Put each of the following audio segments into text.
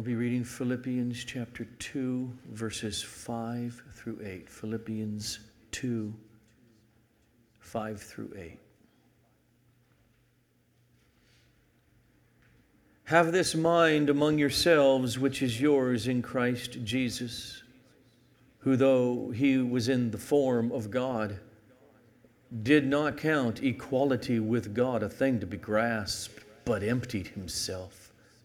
I'll be reading Philippians chapter 2, verses 5 through 8. Philippians 2, 5 through 8. Have this mind among yourselves, which is yours in Christ Jesus, who, though he was in the form of God, did not count equality with God a thing to be grasped, but emptied himself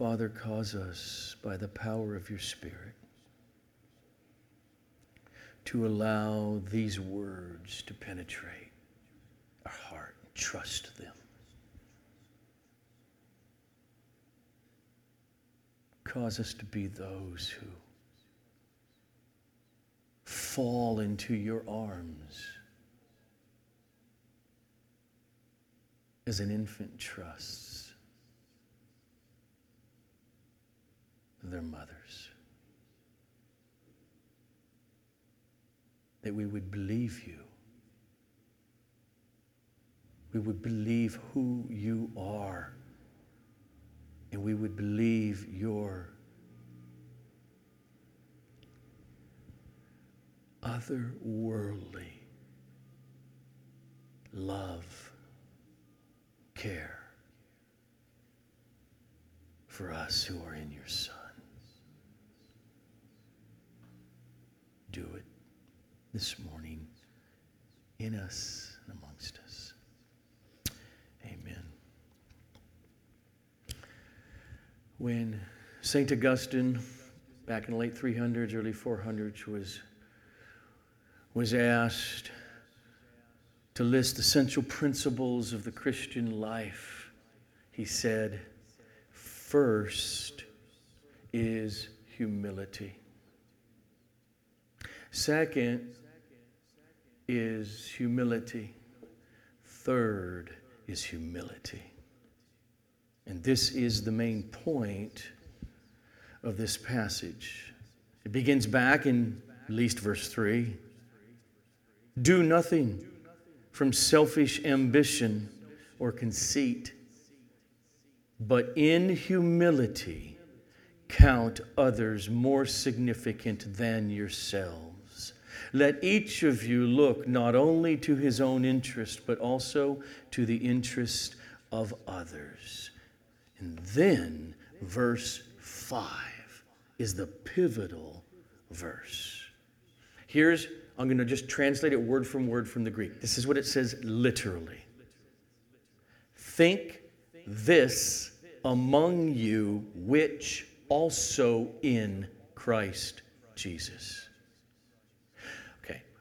Father, cause us by the power of your Spirit to allow these words to penetrate our heart and trust them. Cause us to be those who fall into your arms as an infant trusts their mothers. That we would believe you. We would believe who you are and we would believe your otherworldly love, care for us who are in your Son. Do it this morning in us and amongst us. Amen. when St. Augustine, back in the late 300s, early 400s, was, was asked to list essential principles of the Christian life, he said, First is humility. Second is humility. Third is humility. And this is the main point of this passage. It begins back in at least verse 3. Do nothing from selfish ambition or conceit, but in humility count others more significant than yourselves. Let each of you look not only to his own interest, but also to the interest of others. And then verse 5 is the pivotal verse. Here's, I'm going to just translate it word from word from the Greek. This is what it says literally Think this among you, which also in Christ Jesus.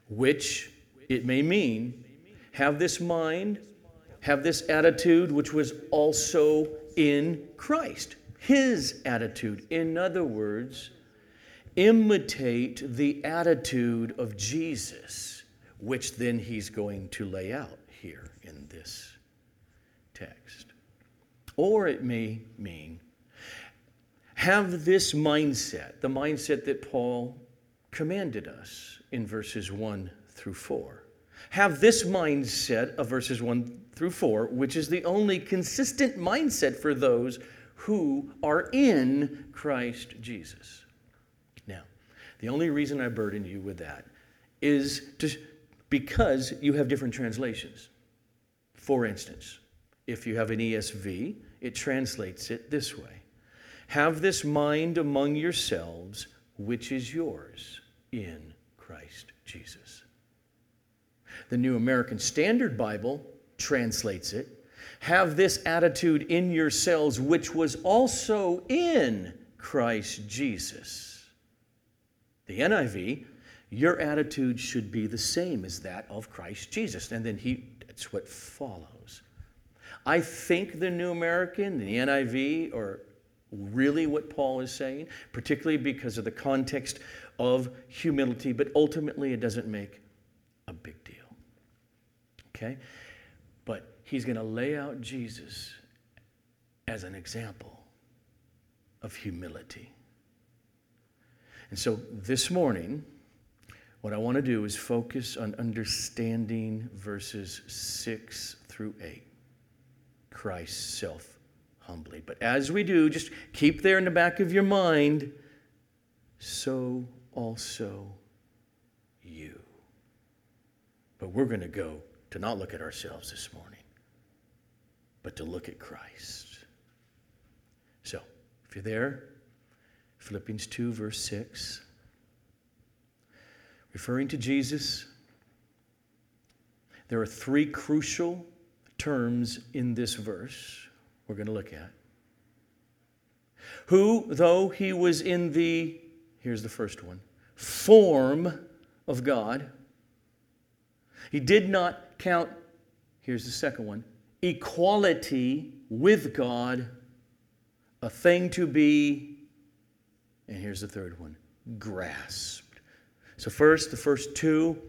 Which it may mean have this mind, have this attitude, which was also in Christ, his attitude. In other words, imitate the attitude of Jesus, which then he's going to lay out here in this text. Or it may mean have this mindset, the mindset that Paul commanded us in verses 1 through 4. Have this mindset of verses 1 through 4, which is the only consistent mindset for those who are in Christ Jesus. Now, the only reason I burden you with that is to, because you have different translations. For instance, if you have an ESV, it translates it this way Have this mind among yourselves, which is yours in Jesus. The New American Standard Bible translates it have this attitude in yourselves, which was also in Christ Jesus. The NIV, your attitude should be the same as that of Christ Jesus. And then he, that's what follows. I think the New American, the NIV, or really what Paul is saying, particularly because of the context of humility, but ultimately it doesn't make a big deal. Okay? But he's going to lay out Jesus as an example of humility. And so this morning, what I want to do is focus on understanding verses 6 through 8. Christ's self humbly. But as we do, just keep there in the back of your mind, so also you. But we're going to go to not look at ourselves this morning, but to look at Christ. So, if you're there, Philippians 2, verse 6, referring to Jesus, there are three crucial terms in this verse we're going to look at. Who, though he was in the, here's the first one, form of God, he did not count, here's the second one, equality with God a thing to be, and here's the third one, grasped. So, first, the first two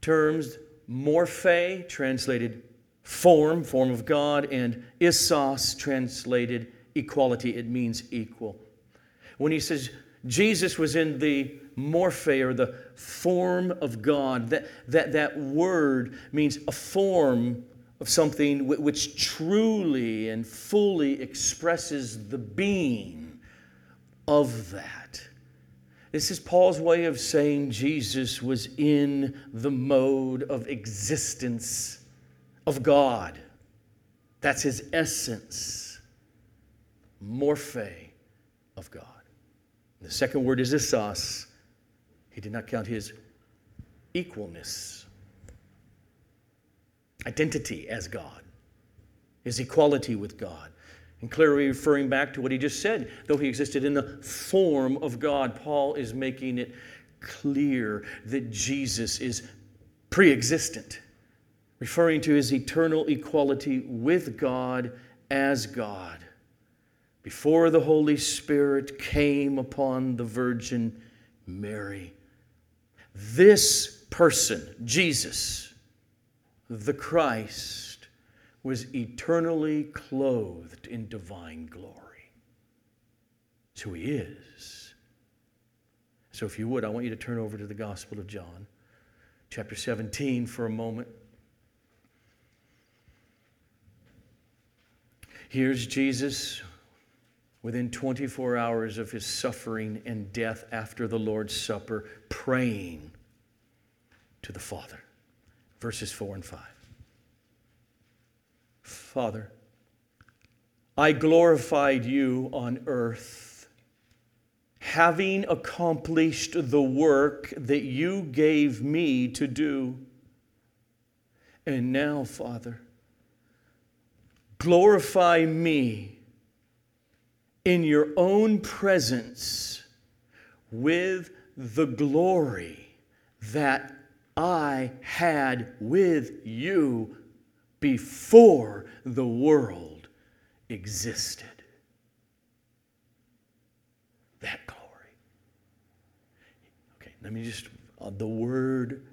terms, morphe, translated form, form of God, and isos, translated equality. It means equal. When he says Jesus was in the morphe or the form of God, that, that, that word means a form of something which truly and fully expresses the being of that. This is Paul's way of saying Jesus was in the mode of existence of God. That's his essence, morphe of God. The second word is isos. He did not count his equalness identity as God, his equality with God. And clearly referring back to what he just said, though he existed in the form of God, Paul is making it clear that Jesus is pre existent, referring to his eternal equality with God as God. Before the Holy Spirit came upon the Virgin Mary, this person, Jesus, the Christ was eternally clothed in divine glory. So he is. So, if you would, I want you to turn over to the Gospel of John, chapter 17, for a moment. Here's Jesus within 24 hours of his suffering and death after the Lord's Supper, praying to the Father verses 4 and 5. Father, I glorified you on earth, having accomplished the work that you gave me to do. And now, Father, glorify me in your own presence with the glory that I had with you before the world existed. That glory. Okay, let me just, uh, the word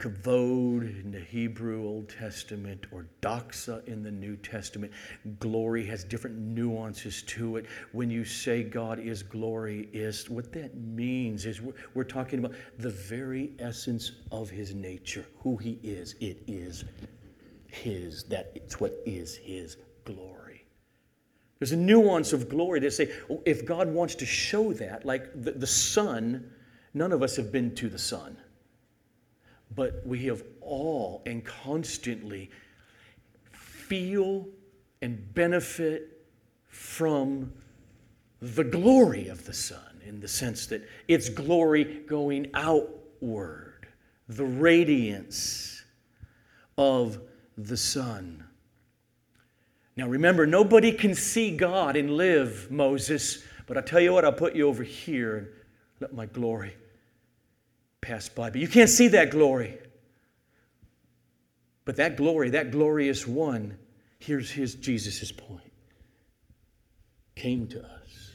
kavod in the Hebrew Old Testament or doxa in the New Testament. Glory has different nuances to it. When you say God is glory, is what that means is we're, we're talking about the very essence of his nature, who he is. It is his, that it's what is his glory. There's a nuance of glory to say, oh, if God wants to show that, like the, the sun, none of us have been to the sun but we have all and constantly feel and benefit from the glory of the sun in the sense that its glory going outward, the radiance of the sun. Now remember, nobody can see God and live, Moses, but I tell you what, I'll put you over here and let my glory pass by. But you can't see that glory. But that glory, that glorious one, here's his Jesus' point. came to us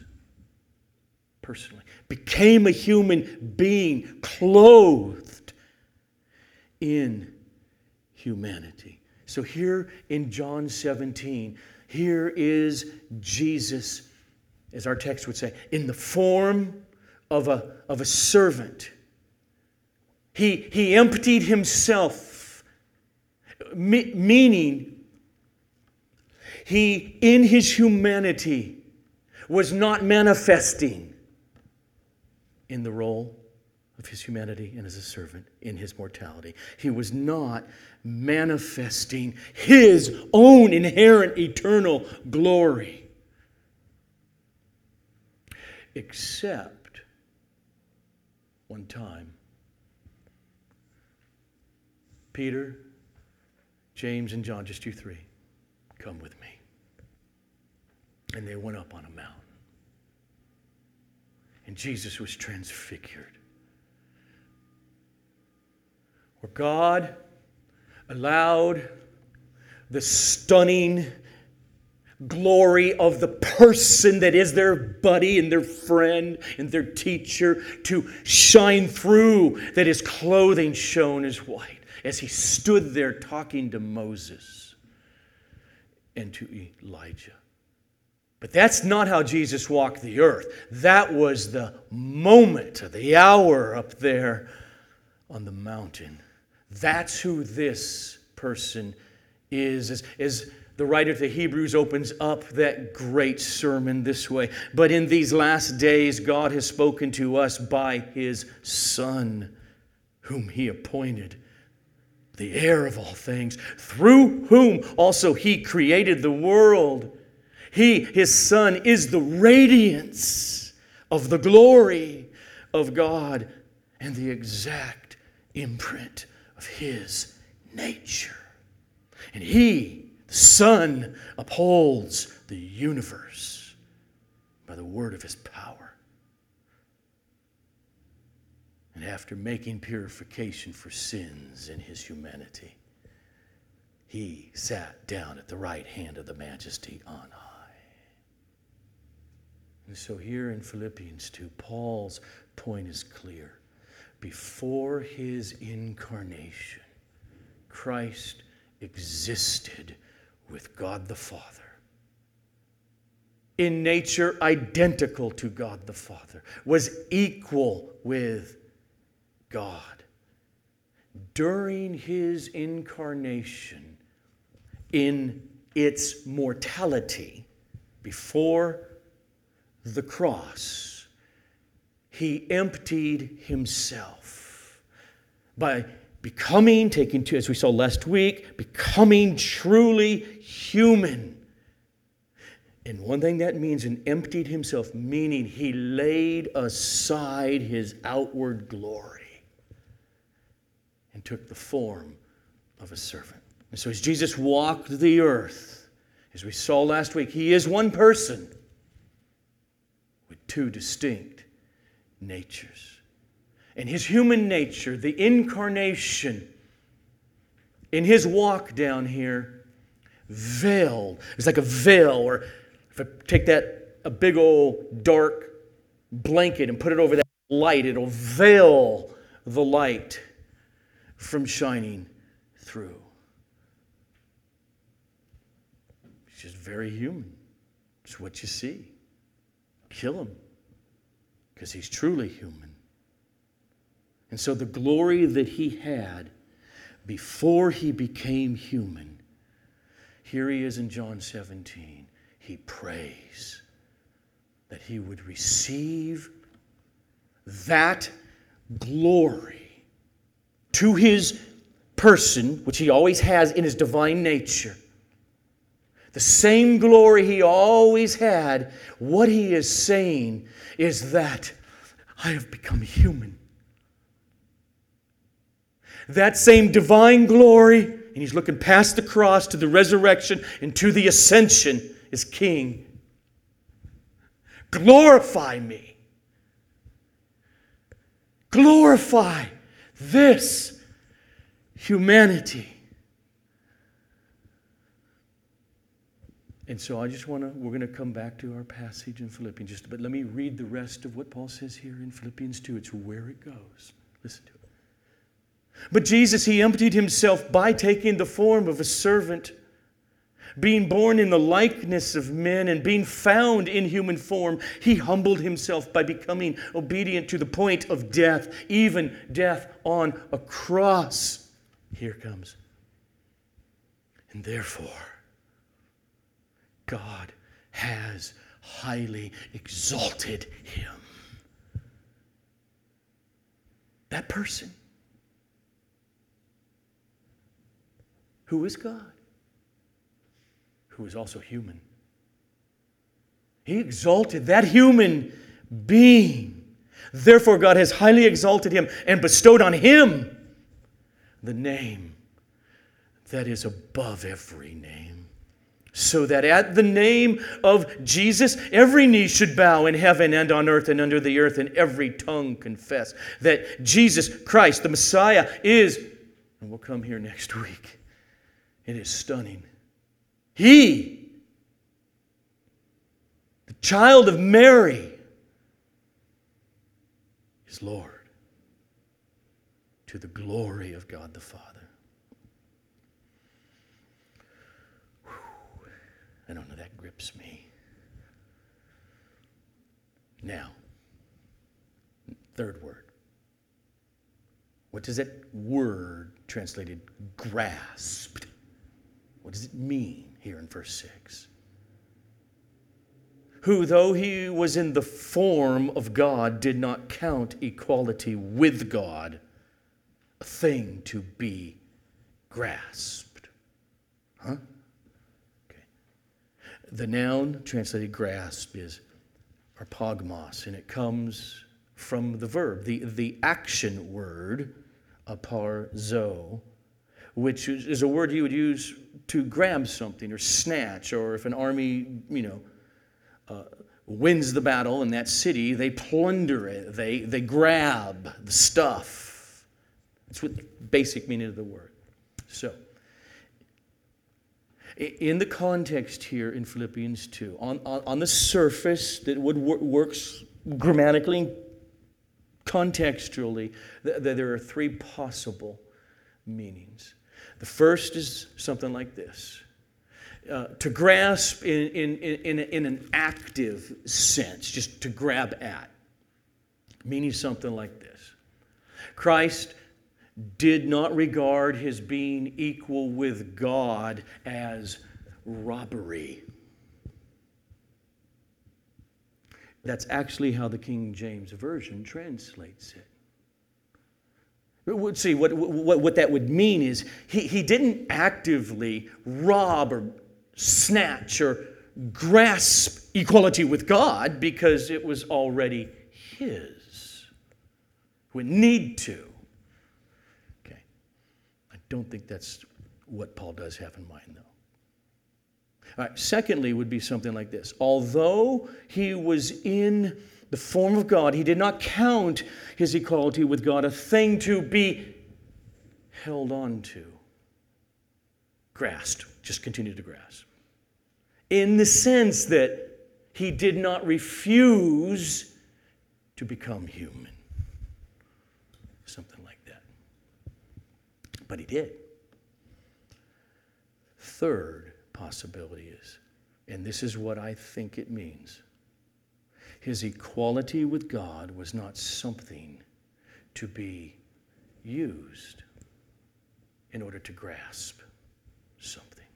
personally, became a human being clothed in humanity. So here in John 17, here is Jesus, as our text would say, in the form of a, of a servant. He, he emptied himself, me, meaning he, in his humanity, was not manifesting in the role of his humanity and as a servant in his mortality. He was not manifesting his own inherent eternal glory. Except one time, Peter, James, and John, just you three, come with me. And they went up on a mountain. And Jesus was transfigured. Where God allowed the stunning glory of the person that is their buddy and their friend and their teacher to shine through, that his clothing shone as white as he stood there talking to Moses and to Elijah. But that's not how Jesus walked the earth. That was the moment, the hour up there on the mountain. That's who this person is. As, as the writer of the Hebrews opens up that great sermon this way. But in these last days, God has spoken to us by his Son, whom he appointed the heir of all things, through whom also he created the world. He, his Son, is the radiance of the glory of God and the exact imprint of his nature. And he, the Son, upholds the universe by the word of his power. And after making purification for sins in his humanity, he sat down at the right hand of the majesty on high. And so here in Philippians 2, Paul's point is clear. Before his incarnation, Christ existed with God the Father. In nature, identical to God the Father, was equal with God. During his incarnation, in its mortality, before the cross, he emptied himself by becoming, taking to, as we saw last week, becoming truly human. And one thing that means, and emptied himself, meaning he laid aside his outward glory took the form of a servant. And so as Jesus walked the earth, as we saw last week, he is one person with two distinct natures. And his human nature, the incarnation, in his walk down here, veiled. It's like a veil, or if I take that, a big old dark blanket and put it over that light, it'll veil the light from shining through. It's just very human. It's what you see. Kill him because he's truly human. And so the glory that he had before he became human, here he is in John 17. He prays that he would receive that glory to his person, which he always has in his divine nature, the same glory he always had, what he is saying is that I have become human. That same divine glory, and he's looking past the cross to the resurrection and to the ascension, is King. Glorify me. Glorify this humanity. And so I just want to, we're going to come back to our passage in Philippians just but let me read the rest of what Paul says here in Philippians 2. It's where it goes. Listen to it. But Jesus, he emptied himself by taking the form of a servant, being born in the likeness of men and being found in human form, he humbled himself by becoming obedient to the point of death, even death on a cross. Here comes. And therefore, God has highly exalted him. That person who is God, who is also human. He exalted that human being. Therefore, God has highly exalted him and bestowed on him the name that is above every name. So that at the name of Jesus, every knee should bow in heaven and on earth and under the earth, and every tongue confess that Jesus Christ, the Messiah, is, and we'll come here next week it is stunning. He, the child of Mary, is Lord to the glory of God the Father. Whew. I don't know, that grips me. Now, third word. What does that word translated grasped? What does it mean here in verse 6? Who, though he was in the form of God, did not count equality with God a thing to be grasped. Huh? Okay. The noun translated grasp is arpagmos, and it comes from the verb, the, the action word, harpazo, which is a word you would use to grab something or snatch, or if an army, you know, uh, wins the battle in that city, they plunder it, they, they grab the stuff. That's what the basic meaning of the word. So, in the context here in Philippians 2, on, on, on the surface, that would wor- works grammatically, contextually, th- there are three possible meanings. The first is something like this uh, to grasp in, in, in, in an active sense, just to grab at, meaning something like this Christ did not regard his being equal with God as robbery. That's actually how the King James Version translates it. See, what, what, what that would mean is he, he didn't actively rob or snatch or grasp equality with God because it was already his. Would need to. Okay. I don't think that's what Paul does have in mind, though. All right, secondly, would be something like this. Although he was in the form of God, he did not count his equality with God a thing to be held on to, grasped, just continued to grasp. In the sense that he did not refuse to become human. Something like that. But he did. Third possibility is, and this is what I think it means his equality with God was not something to be used in order to grasp something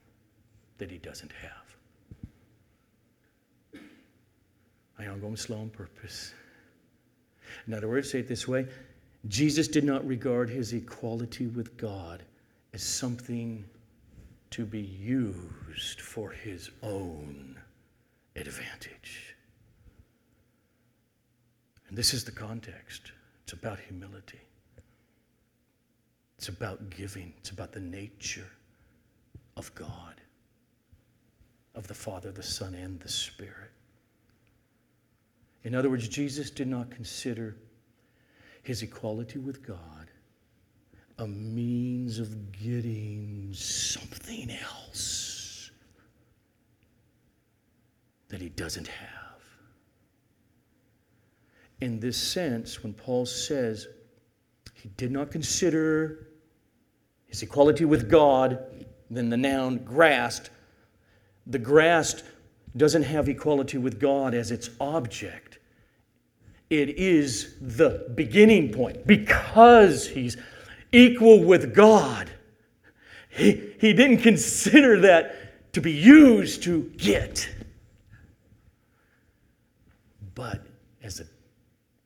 that he doesn't have. I am going slow on purpose. In other words, say it this way Jesus did not regard his equality with God as something to be used for his own advantage. And this is the context it's about humility, it's about giving, it's about the nature of God, of the Father, the Son, and the Spirit. In other words, Jesus did not consider his equality with God a means of getting something else. that he doesn't have. In this sense, when Paul says he did not consider his equality with God, then the noun grasped, the grasped doesn't have equality with God as its object. It is the beginning point. Because he's equal with God, he, he didn't consider that to be used to get. But as the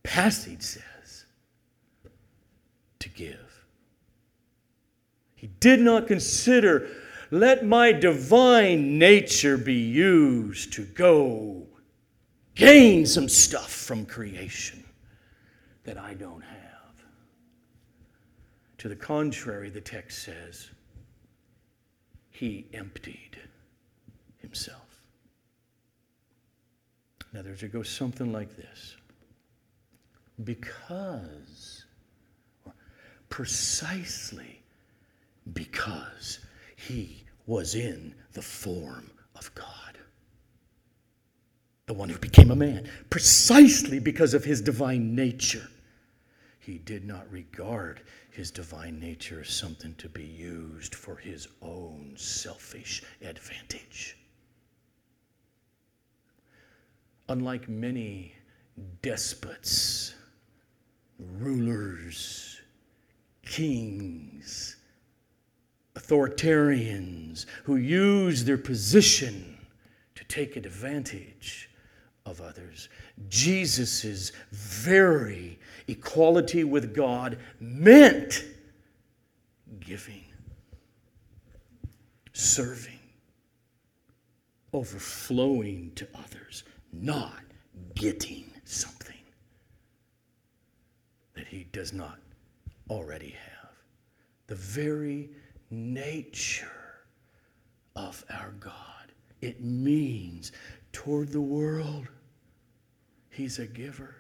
passage says, to give. He did not consider let my divine nature be used to go gain some stuff from creation that I don't have. To the contrary, the text says, he emptied himself. Now, there it goes something like this. Because, precisely because he was in the form of God. The one who became a man, precisely because of his divine nature. He did not regard his divine nature as something to be used for his own selfish advantage. Unlike many despots, rulers, kings, authoritarians who use their position to take advantage of others. Jesus' very equality with God meant giving, serving, overflowing to others, not getting something that he does not already have. The very nature of our God. It means toward the world, He's a giver,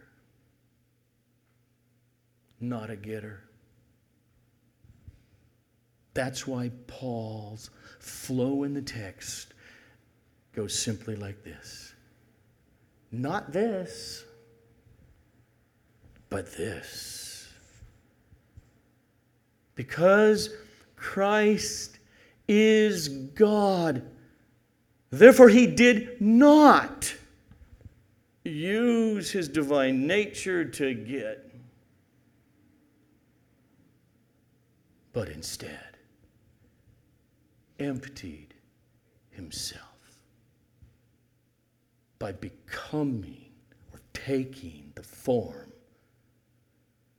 not a getter. That's why Paul's flow in the text goes simply like this Not this, but this. Because Christ is God. Therefore, he did not use his divine nature to get, but instead emptied himself by becoming or taking the form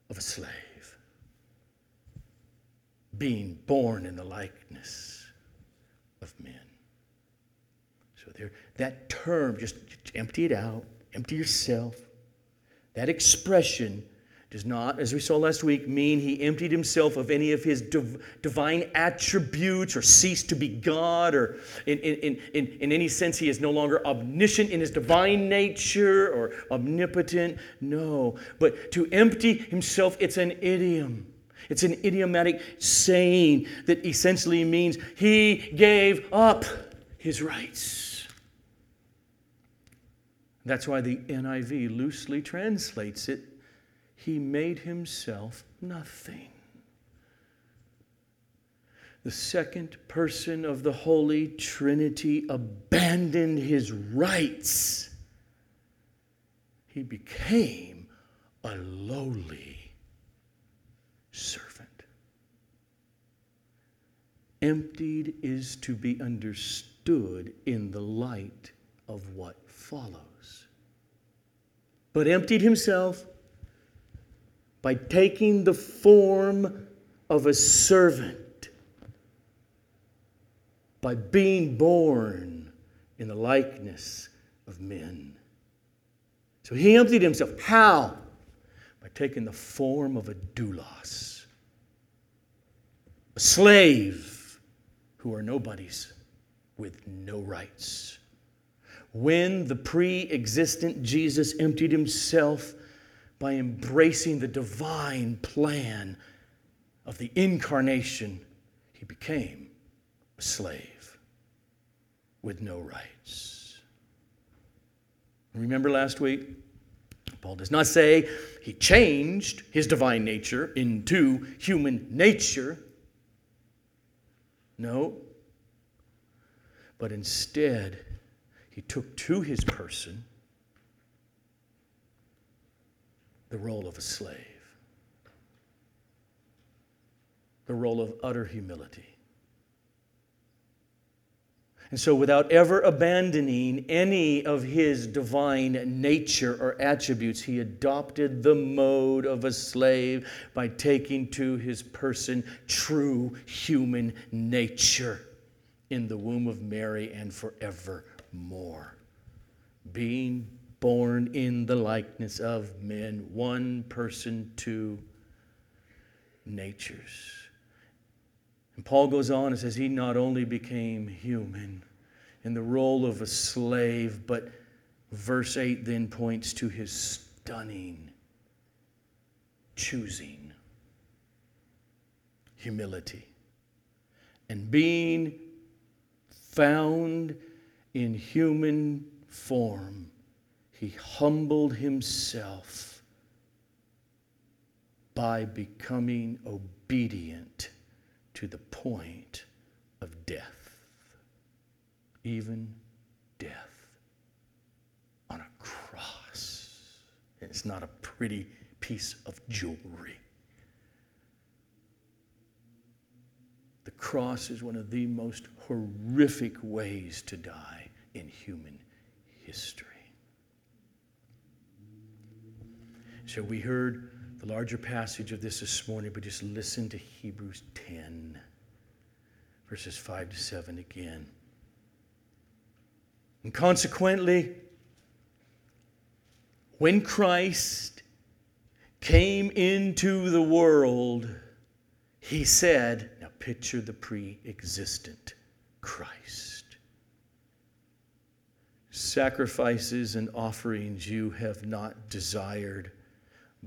of a slave being born in the likeness of men. So there, that term, just empty it out, empty yourself. That expression does not, as we saw last week, mean he emptied himself of any of his div- divine attributes or ceased to be God or in, in, in, in any sense he is no longer omniscient in his divine nature or omnipotent. No. But to empty himself, it's an idiom. It's an idiomatic saying that essentially means he gave up his rights. That's why the NIV loosely translates it he made himself nothing. The second person of the Holy Trinity abandoned his rights. He became a lowly servant. Emptied is to be understood in the light of what follows. But emptied himself by taking the form of a servant, by being born in the likeness of men. So he emptied himself. How? by taking the form of a doulos, a slave who are nobodies with no rights. When the pre existent Jesus emptied himself by embracing the divine plan of the incarnation, he became a slave with no rights. Remember last week? Paul does not say he changed his divine nature into human nature. No. But instead, he took to his person the role of a slave, the role of utter humility. And so, without ever abandoning any of his divine nature or attributes, he adopted the mode of a slave by taking to his person true human nature in the womb of Mary and forevermore. Being born in the likeness of men, one person, two natures. And Paul goes on and says he not only became human in the role of a slave, but verse 8 then points to his stunning choosing humility. And being found in human form, he humbled himself by becoming obedient to the point of death, even death on a cross. It's not a pretty piece of jewelry. The cross is one of the most horrific ways to die in human history. So we heard the larger passage of this this morning, but just listen to Hebrews 10, verses 5 to 7 again. And consequently, when Christ came into the world, he said, now picture the pre existent Christ. Sacrifices and offerings you have not desired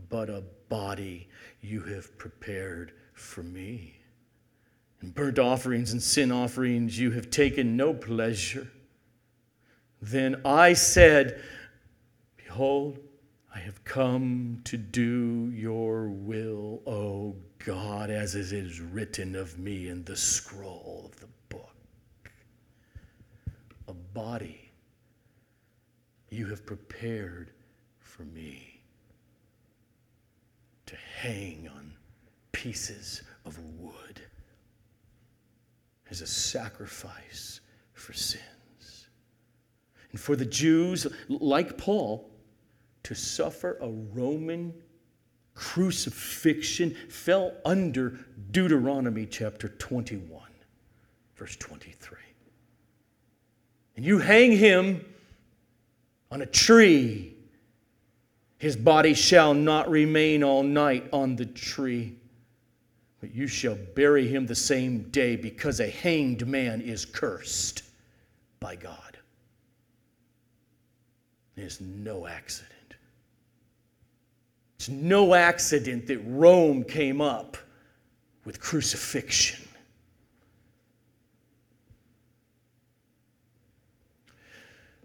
but a body you have prepared for me. In burnt offerings and sin offerings you have taken no pleasure. Then I said, Behold, I have come to do your will, O God, as it is written of me in the scroll of the book. A body you have prepared for me to hang on pieces of wood as a sacrifice for sins. And for the Jews, like Paul, to suffer a Roman crucifixion fell under Deuteronomy chapter 21, verse 23. And you hang him on a tree his body shall not remain all night on the tree, but you shall bury him the same day, because a hanged man is cursed by God. It's no accident. It's no accident that Rome came up with crucifixion.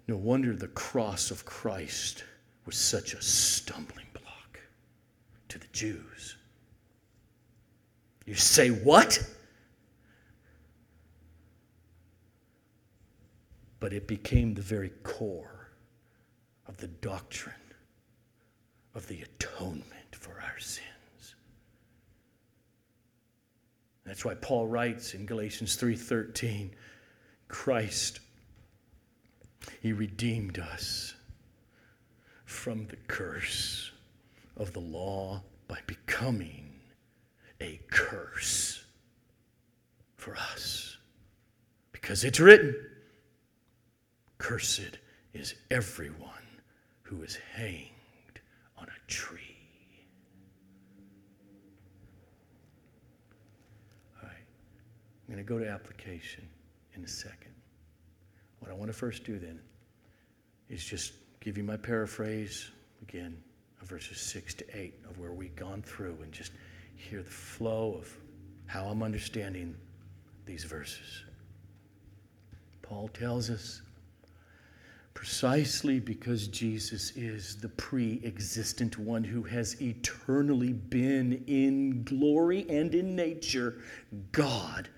No wonder the cross of Christ was such a stumbling block to the Jews. You say, what? But it became the very core of the doctrine of the atonement for our sins. That's why Paul writes in Galatians 3:13, Christ he redeemed us from the curse of the law by becoming a curse for us. Because it's written, Cursed is everyone who is hanged on a tree. All right, I'm going to go to application in a second. What I want to first do then is just give you my paraphrase again of verses 6 to 8 of where we've gone through and just hear the flow of how I'm understanding these verses. Paul tells us Precisely because Jesus is the pre existent one who has eternally been in glory and in nature God.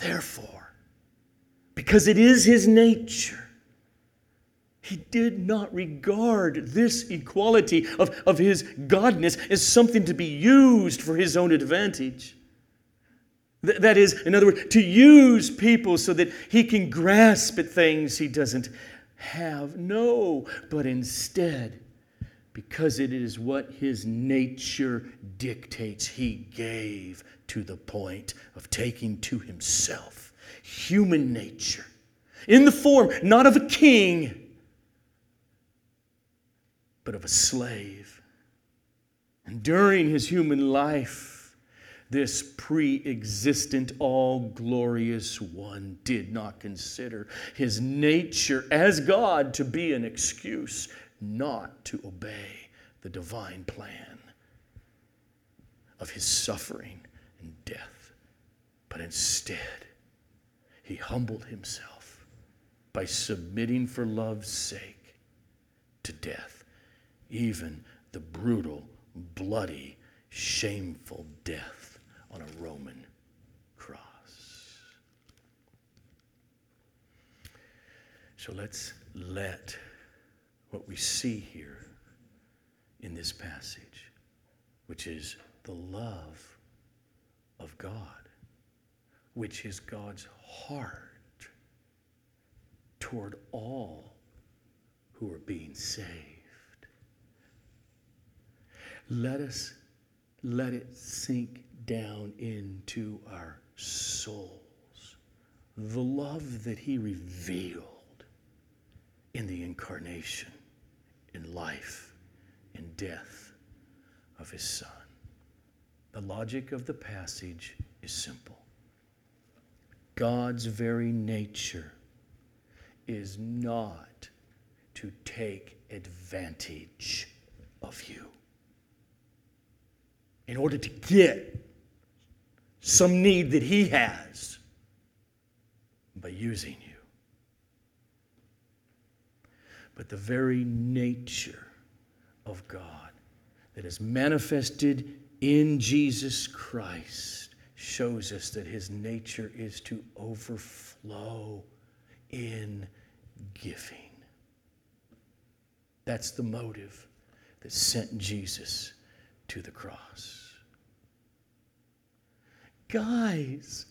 Therefore, because it is his nature, he did not regard this equality of, of his godness as something to be used for his own advantage. Th- that is, in other words, to use people so that he can grasp at things he doesn't have. No, but instead, because it is what his nature dictates, he gave to the point of taking to himself human nature in the form not of a king but of a slave. And during his human life, this pre existent, all glorious one did not consider his nature as God to be an excuse not to obey the divine plan of his suffering and death. But instead, he humbled himself by submitting for love's sake to death even the brutal, bloody, shameful death on a Roman cross. So let's let what we see here in this passage, which is the love of God, which is God's heart toward all who are being saved let us let it sink down into our souls. The love that He revealed in the incarnation, in life, in death of His Son. The logic of the passage is simple God's very nature is not to take advantage of you in order to get some need that He has by using you. But the very nature of God that is manifested in Jesus Christ shows us that His nature is to overflow in giving. That's the motive that sent Jesus to the cross. Guys,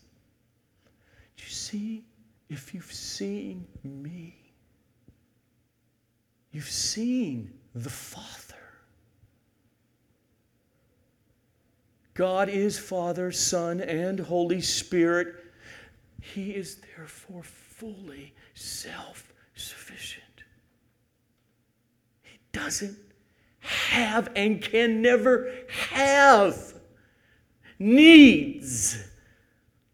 do you see? If you've seen me, you've seen the Father. God is Father, Son, and Holy Spirit. He is therefore fully self sufficient. He doesn't have and can never have needs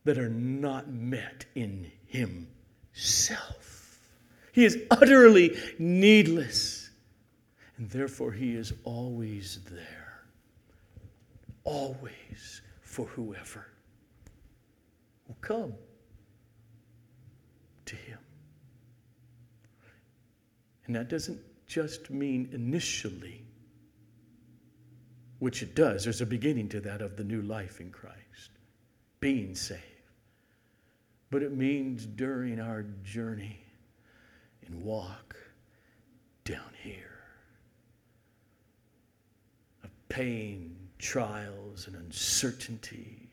that are not met in Himself. He is utterly needless, and therefore He is always there, always for whoever will come to Him. And that doesn't just mean initially which it does. There's a beginning to that of the new life in Christ, being saved. But it means during our journey and walk down here of pain, trials, and uncertainties.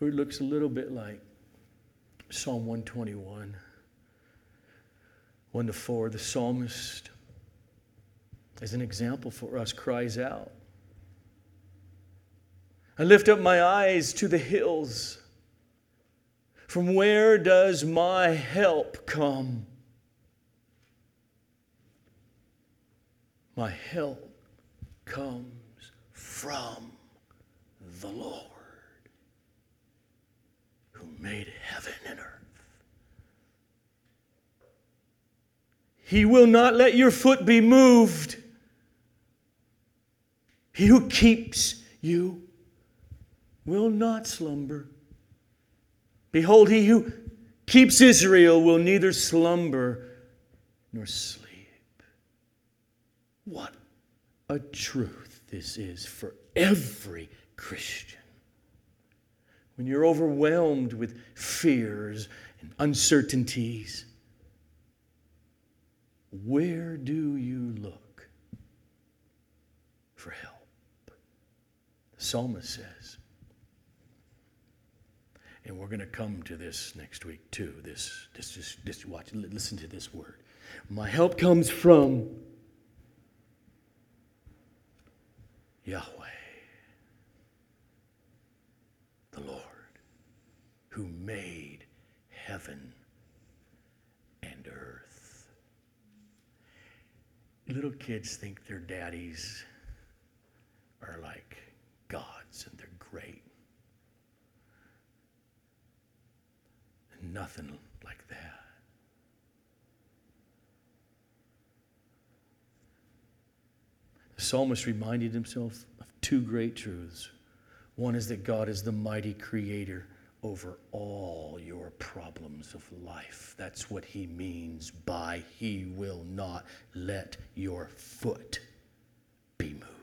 It looks a little bit like Psalm 121, 1 to 4. The psalmist as an example for us, cries out. I lift up my eyes to the hills. From where does my help come? My help comes from the Lord who made heaven and earth. He will not let your foot be moved. He who keeps you will not slumber. Behold, he who keeps Israel, will neither slumber nor sleep. What a truth this is for every Christian. When you're overwhelmed with fears and uncertainties, where do you look for help? Psalmist says, and we're going to come to this next week too. This, this, just, just watch, listen to this word. My help comes from Yahweh, the Lord, who made heaven and earth. Little kids think their daddies are like gods and they're great. And Nothing like that. The psalmist reminded himself of two great truths. One is that God is the mighty creator over all your problems of life. That's what he means by he will not let your foot be moved.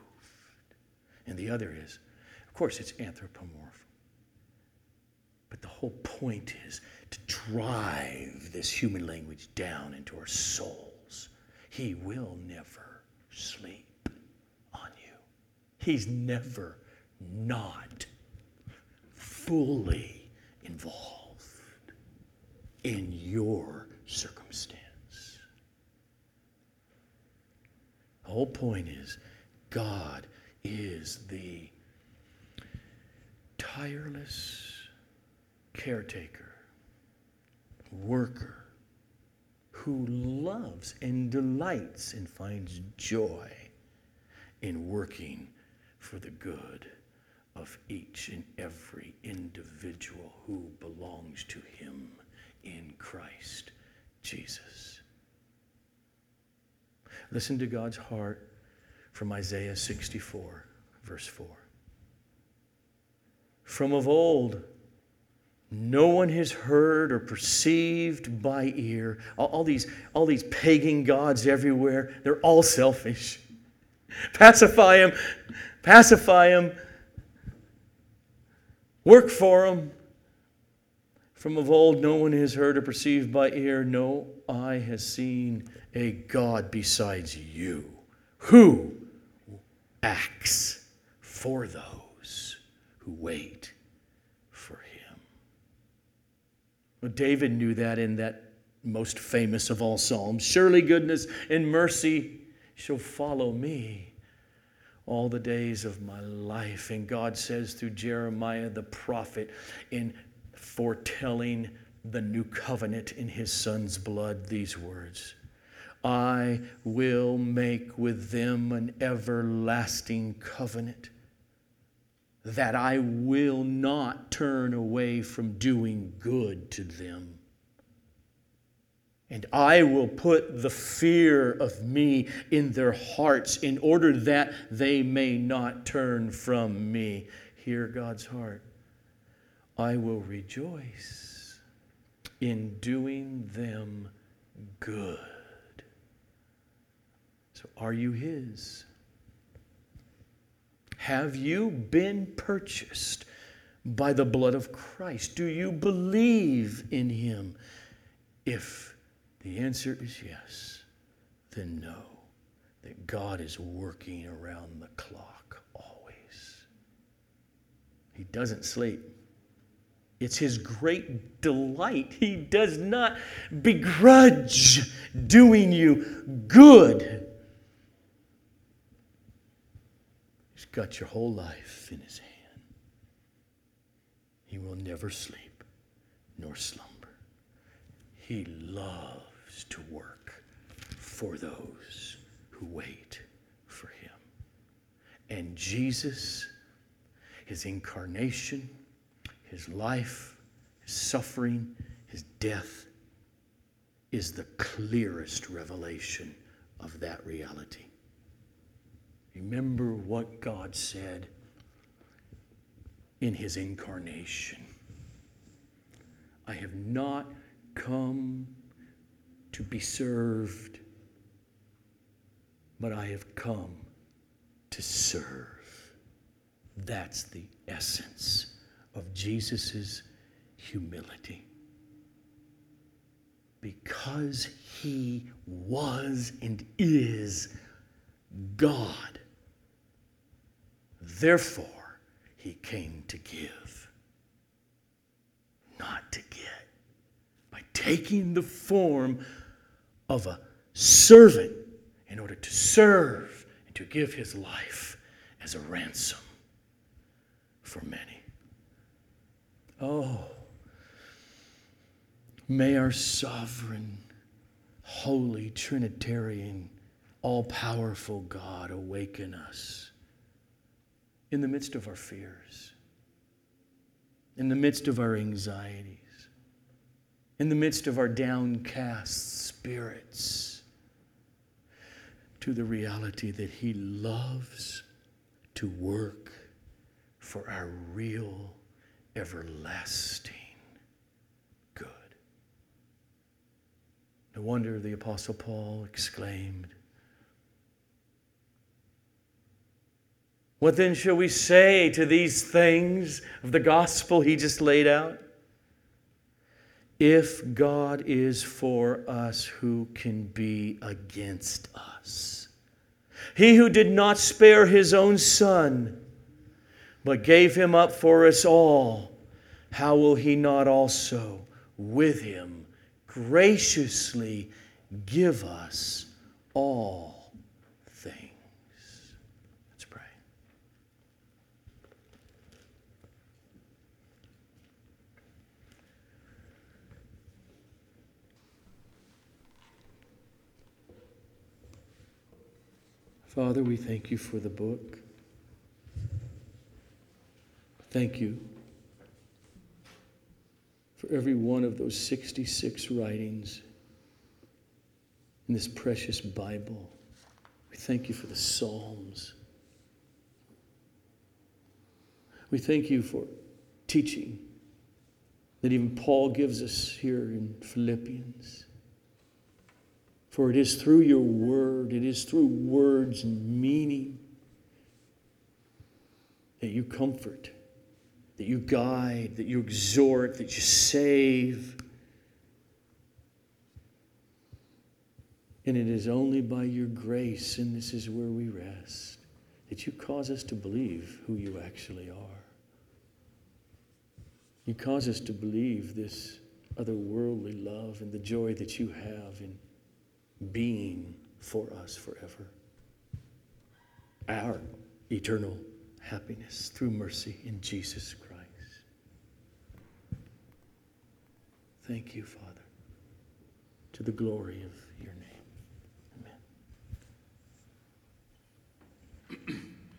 And the other is, of course, it's anthropomorph. But the whole point is to drive this human language down into our souls. He will never sleep on you. He's never not fully involved in your circumstance. The whole point is God is the tireless caretaker, worker, who loves and delights and finds joy in working for the good of each and every individual who belongs to him in Christ Jesus. Listen to God's heart from Isaiah 64, verse 4. From of old, no one has heard or perceived by ear. All, all, these, all these pagan gods everywhere, they're all selfish. Pacify them, pacify them, work for them. From of old, no one has heard or perceived by ear, no eye has seen a God besides you. Who acts for those who wait for him. Well, David knew that in that most famous of all Psalms. Surely goodness and mercy shall follow me all the days of my life. And God says through Jeremiah the prophet, in foretelling the new covenant in his son's blood, these words I will make with them an everlasting covenant that I will not turn away from doing good to them. And I will put the fear of me in their hearts in order that they may not turn from me. Hear God's heart. I will rejoice in doing them good. So, are you His? Have you been purchased by the blood of Christ? Do you believe in him? If the answer is yes, then know that God is working around the clock always. He doesn't sleep. It's his great delight. He does not begrudge doing you good. Got your whole life in his hand. He will never sleep nor slumber. He loves to work for those who wait for him. And Jesus, his incarnation, his life, his suffering, his death, is the clearest revelation of that reality. Remember what God said in his incarnation. I have not come to be served, but I have come to serve. That's the essence of Jesus' humility. Because he was and is God. Therefore, he came to give, not to get. By taking the form of a servant in order to serve and to give his life as a ransom for many. Oh, may our sovereign, holy, Trinitarian, all powerful God awaken us in the midst of our fears, in the midst of our anxieties, in the midst of our downcast spirits, to the reality that He loves to work for our real, everlasting good. No wonder the Apostle Paul exclaimed, What then shall we say to these things of the gospel he just laid out? If God is for us, who can be against us? He who did not spare his own son, but gave him up for us all, how will he not also with him graciously give us all? Father, we thank you for the book. Thank you for every one of those 66 writings in this precious Bible. We thank you for the Psalms. We thank you for teaching that even Paul gives us here in Philippians. For it is through your word, it is through words and meaning that you comfort, that you guide, that you exhort, that you save. And it is only by your grace, and this is where we rest, that you cause us to believe who you actually are. You cause us to believe this otherworldly love and the joy that you have in being for us forever. Our eternal happiness through mercy in Jesus Christ. Thank you, Father, to the glory of.